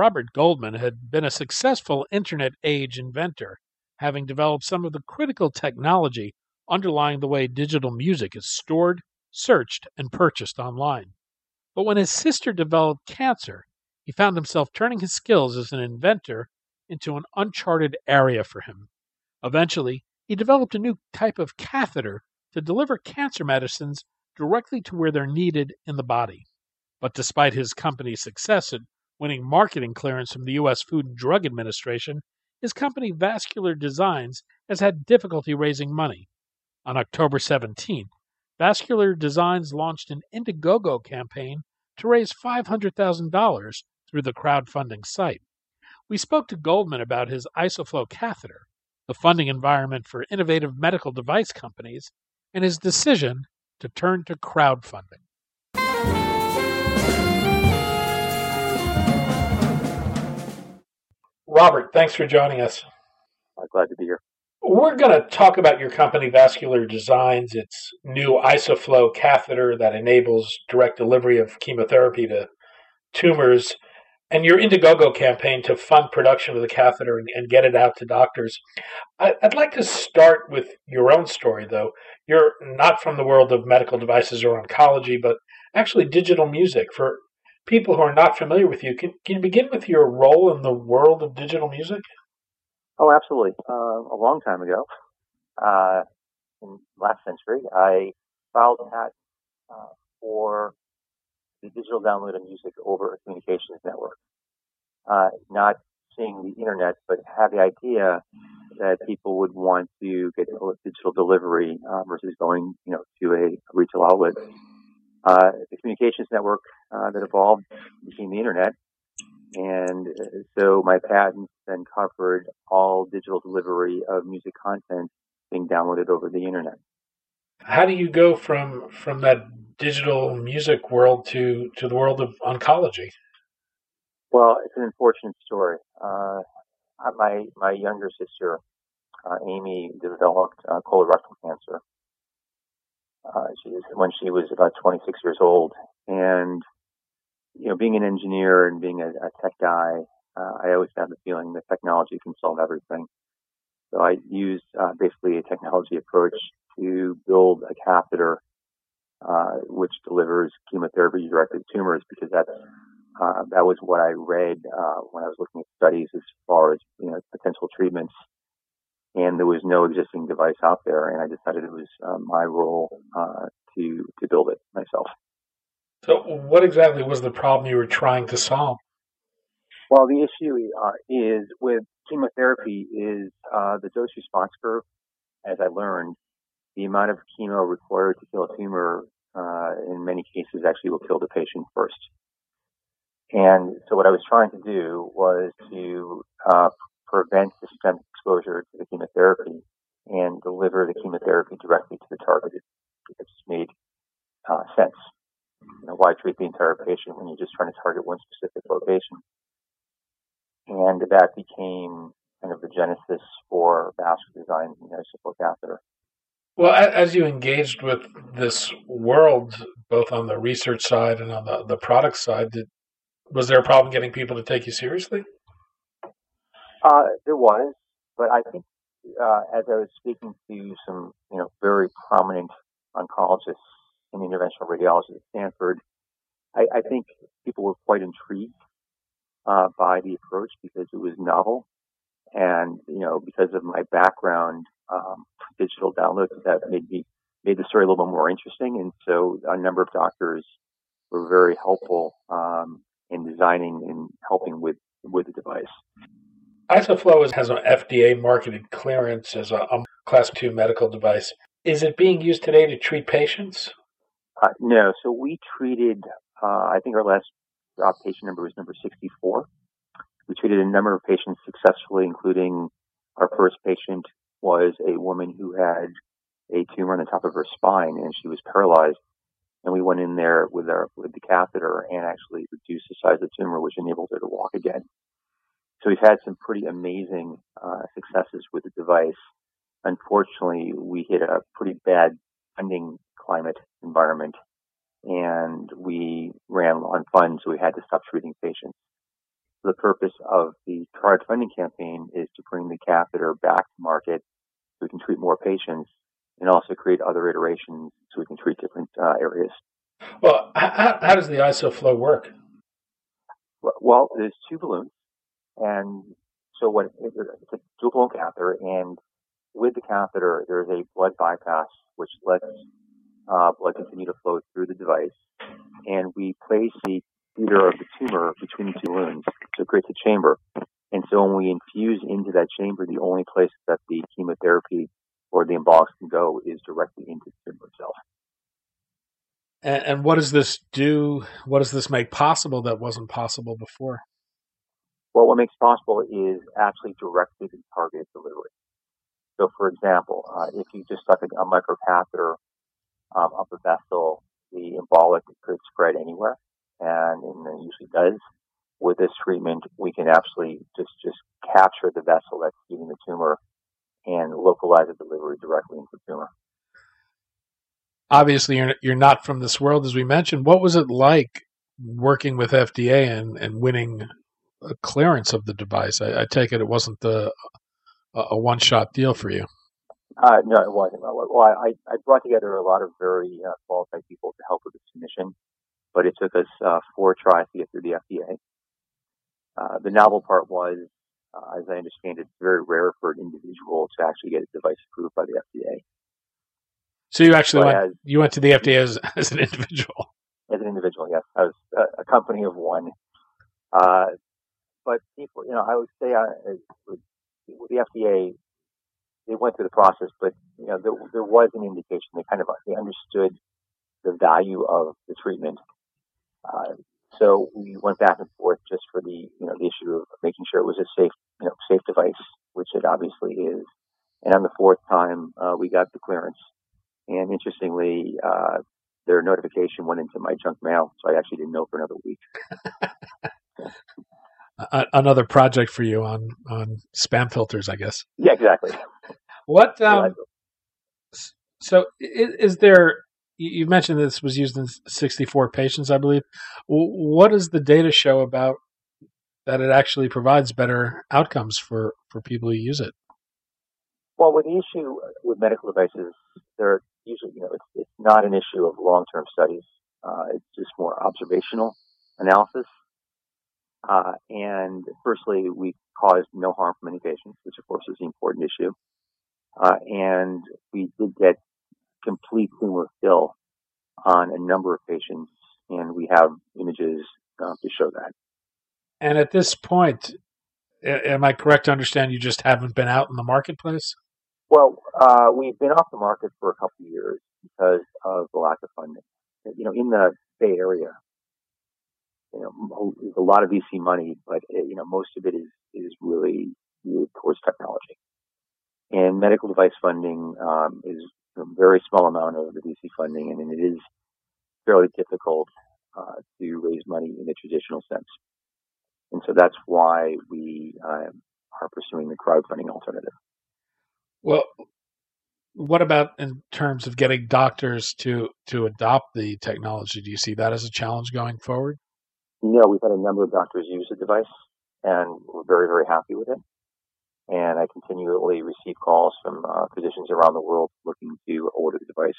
Robert Goldman had been a successful Internet age inventor, having developed some of the critical technology underlying the way digital music is stored, searched, and purchased online. But when his sister developed cancer, he found himself turning his skills as an inventor into an uncharted area for him. Eventually, he developed a new type of catheter to deliver cancer medicines directly to where they're needed in the body. But despite his company's success at winning marketing clearance from the U.S. Food and Drug Administration, his company Vascular Designs has had difficulty raising money. On October 17, Vascular Designs launched an Indiegogo campaign to raise $500,000 through the crowdfunding site. We spoke to Goldman about his IsoFlow catheter, the funding environment for innovative medical device companies, and his decision to turn to crowdfunding. Robert, thanks for joining us. I'm glad to be here. We're going to talk about your company, Vascular Designs, its new IsoFlow catheter that enables direct delivery of chemotherapy to tumors, and your Indiegogo campaign to fund production of the catheter and, and get it out to doctors. I, I'd like to start with your own story, though. You're not from the world of medical devices or oncology, but actually digital music. For people who are not familiar with you, can, can you begin with your role in the world of digital music? Oh, absolutely. Uh, a long time ago, uh, in last century, I filed a patent uh, for the digital download of music over a communications network. Uh, not seeing the internet, but had the idea that people would want to get digital delivery uh, versus going, you know, to a retail outlet uh, the communications network uh, that evolved became the internet. And so my patents then covered all digital delivery of music content being downloaded over the internet. How do you go from from that digital music world to to the world of oncology? Well, it's an unfortunate story. Uh, my my younger sister, uh, Amy, developed uh, colorectal cancer, uh, she was when she was about 26 years old, and you know, being an engineer and being a, a tech guy, uh, I always had the feeling that technology can solve everything. So I used uh, basically a technology approach to build a catheter uh, which delivers chemotherapy directed to tumors because that's uh, that was what I read uh, when I was looking at studies as far as you know potential treatments and there was no existing device out there, and I decided it was uh, my role uh, to to build it myself. So, what exactly was the problem you were trying to solve? Well, the issue uh, is with chemotherapy is uh, the dose response curve. As I learned, the amount of chemo required to kill a tumor uh, in many cases actually will kill the patient first. And so, what I was trying to do was to uh, prevent systemic exposure to the chemotherapy and deliver the chemotherapy directly to the targeted. It just made uh, sense. You know, why treat the entire patient when you're just trying to target one specific location? And that became kind of the genesis for vascular design and the catheter. Well, as you engaged with this world, both on the research side and on the, the product side, did, was there a problem getting people to take you seriously? Uh, there was, but I think uh, as I was speaking to some, you know, very prominent oncologists and interventional radiologists at Stanford, I, I think people were quite intrigued uh, by the approach because it was novel, and you know because of my background, um, digital downloads that made me made the story a little bit more interesting, and so a number of doctors were very helpful um, in designing and helping with with the device. IsoFlow has an FDA marketed clearance as a, a class two medical device. Is it being used today to treat patients? Uh, no. So we treated, uh, I think our last uh, patient number was number 64. We treated a number of patients successfully, including our first patient was a woman who had a tumor on the top of her spine and she was paralyzed. And we went in there with our, with the catheter and actually reduced the size of the tumor, which enabled her to walk again. So we've had some pretty amazing uh, successes with the device. Unfortunately, we hit a pretty bad funding climate environment and we ran on funds, so we had to stop treating patients. The purpose of the crowdfunding campaign is to bring the catheter back to market so we can treat more patients and also create other iterations so we can treat different uh, areas. Well, how, how, does the IsoFlow work? Well, there's two balloons, and so what it's a dual balloon catheter, and with the catheter, there's a blood bypass which lets uh, blood continue to flow through the device, and we place the feeder of the tumor between the two balloons, so it creates a chamber. And so when we infuse into that chamber, the only place that the chemotherapy or the embolics can go is directly into the tumor itself. And, and what does this do? What does this make possible that wasn't possible before? Well, what makes possible is actually directed and targeted delivery. So, for example, uh, if you just stuck a, a microcatheter um, up a vessel, the embolic could spread anywhere, and, and it usually does. With this treatment, we can actually just just capture the vessel that's feeding the tumor and localize the delivery directly into the tumor. Obviously, you're you're not from this world, as we mentioned. What was it like working with FDA and, and winning a clearance of the device? I, I take it it wasn't the a, a one shot deal for you. Uh, no, it wasn't. Well, I, I brought together a lot of very uh, qualified people to help with the submission, but it took us uh, four tries to get through the FDA. Uh, the novel part was uh, as I understand it, it's very rare for an individual to actually get a device approved by the FDA. So you actually went, as, you went to the FDA as, as an individual. As an individual, yes. I was a, a company of one. Uh, but people, you know, I would say uh, with, with the FDA, they went through the process, but you know, there, there was an indication. They kind of they understood the value of the treatment. Uh, so we went back and forth just for the, you know, the issue of making sure it was a safe, you know, safe device, which it obviously is. And on the fourth time, uh, we got the clearance. And interestingly, uh, their notification went into my junk mail, so I actually didn't know for another week. another project for you on on spam filters, I guess. Yeah, exactly. What? Um, so, is, is there you mentioned this was used in 64 patients, I believe. What does the data show about that it actually provides better outcomes for, for people who use it? Well, with the issue with medical devices, they're usually, you know, it's, it's not an issue of long-term studies. Uh, it's just more observational analysis. Uh, and firstly, we caused no harm for any patients, which of course is the important issue. Uh, and we did get complete tumor fill on a number of patients, and we have images uh, to show that. And at this point, am I correct to understand you just haven't been out in the marketplace? Well, uh, we've been off the market for a couple of years because of the lack of funding. You know, in the Bay Area, you know, there's a lot of VC money, but it, you know, most of it is is really geared towards technology. And medical device funding um, is a very small amount of the VC funding, and it is fairly difficult uh, to raise money in the traditional sense. And so that's why we uh, are pursuing the crowdfunding alternative. Well, what about in terms of getting doctors to to adopt the technology? Do you see that as a challenge going forward? No, we've had a number of doctors use the device, and we're very very happy with it and I continually receive calls from uh, physicians around the world looking to order the device.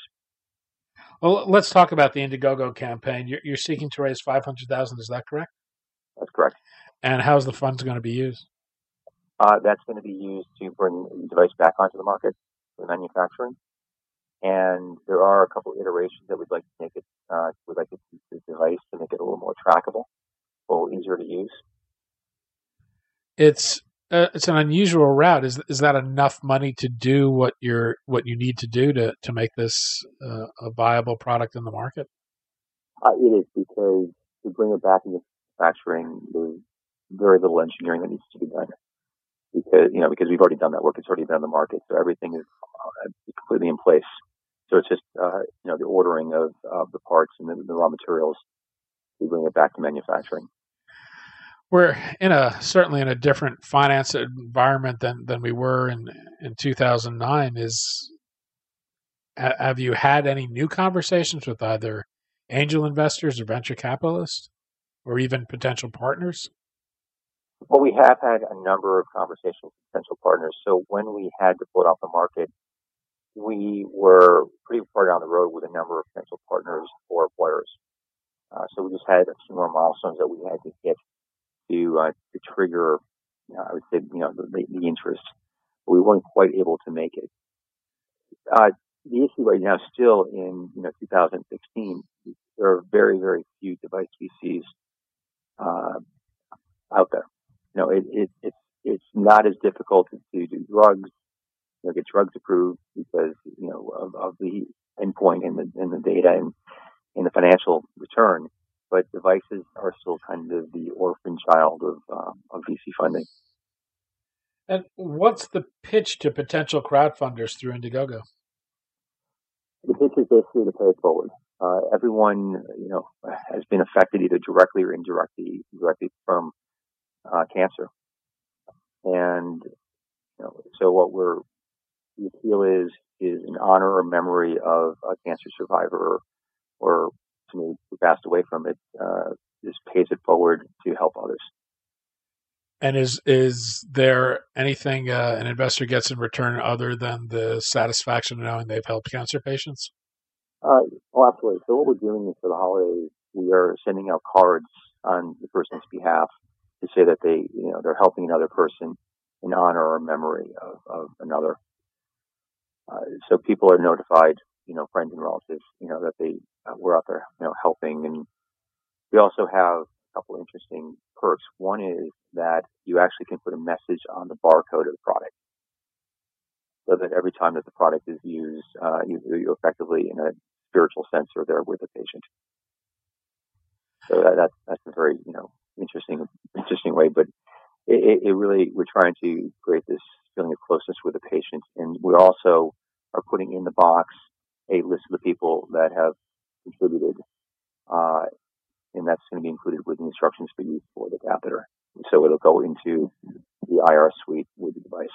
Well, let's talk about the Indiegogo campaign. You're, you're seeking to raise five hundred thousand. Is that correct? That's correct. And how's the funds going to be used? Uh, that's going to be used to bring the device back onto the market for manufacturing. And there are a couple of iterations that we'd like to make it, uh, we'd like to keep the device to make it a little more trackable, a little easier to use. It's uh, it's an unusual route. Is is that enough money to do what you're what you need to do to to make this uh, a viable product in the market? Uh, it is because to bring it back into manufacturing, there's very little engineering that needs to be done because you know because we've already done that work. It's already been on the market, so everything is uh, completely in place. So it's just uh, you know the ordering of, of the parts and the, the raw materials to bring it back to manufacturing we're in a certainly in a different finance environment than than we were in in 2009 is have you had any new conversations with either angel investors or venture capitalists or even potential partners? Well we have had a number of conversations with potential partners. So when we had to pull it off the market we were pretty far down the road with a number of potential partners or employers uh, so we just had a few more milestones that we had to hit to uh, to trigger, know, I would say, you know, the, the interest. But we weren't quite able to make it. Uh, the issue right now, still in you know 2016, there are very very few device VCs uh, out there. You know, it, it, it's it's not as difficult to, to do drugs, you know, get drugs approved because you know of, of the endpoint and the and the data and, and the financial return but devices are still kind of the orphan child of, uh, of VC funding. And what's the pitch to potential crowdfunders through Indiegogo? The pitch is basically to pay it forward. Uh, everyone, you know, has been affected either directly or indirectly, directly from uh, cancer. And you know, so what we're the appeal is is an honor or memory of a cancer survivor or who, who passed away from it uh, just pays it forward to help others. And is is there anything uh, an investor gets in return other than the satisfaction of knowing they've helped cancer patients? Uh, oh, absolutely. So what we're doing is for the holidays, we are sending out cards on the person's behalf to say that they, you know, they're helping another person in honor or memory of, of another. Uh, so people are notified you know, friends and relatives, you know, that they uh, were out there, you know, helping. And we also have a couple interesting perks. One is that you actually can put a message on the barcode of the product. So that every time that the product is used, uh, you, you effectively, in a spiritual sense, are there with the patient. So that, that's that's a very you know interesting interesting way. But it, it really we're trying to create this feeling of closeness with the patient, and we also are putting in the box a list of the people that have contributed, uh, and that's going to be included with the instructions for use for the catheter. So it'll go into the IR suite with the device.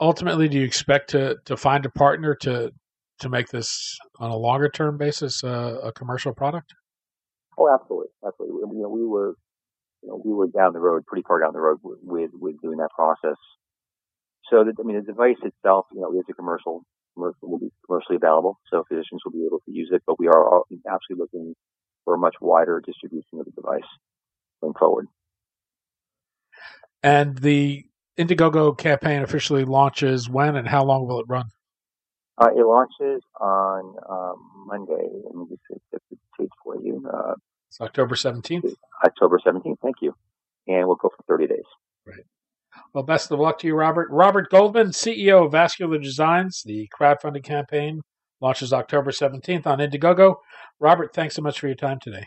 Ultimately, do you expect to to find a partner to to make this on a longer term basis uh, a commercial product? Oh, absolutely, absolutely. You know, we were you know we were down the road, pretty far down the road with with doing that process. So, that, I mean, the device itself, you know, is a commercial will be commercially available, so physicians will be able to use it. But we are absolutely looking for a much wider distribution of the device going forward. And the Indiegogo campaign officially launches when and how long will it run? Uh, it launches on um, Monday. Let me just get the date for you. Uh, it's October 17th? October 17th, thank you. And we'll go for 30 days. Right. Well, best of luck to you, Robert. Robert Goldman, CEO of Vascular Designs. The crowdfunding campaign launches October 17th on Indiegogo. Robert, thanks so much for your time today.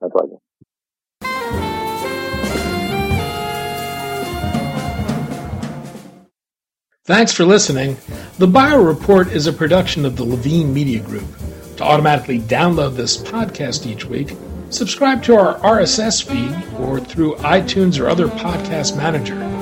My pleasure. Thanks for listening. The Bio Report is a production of the Levine Media Group. To automatically download this podcast each week, subscribe to our RSS feed or through iTunes or other podcast manager.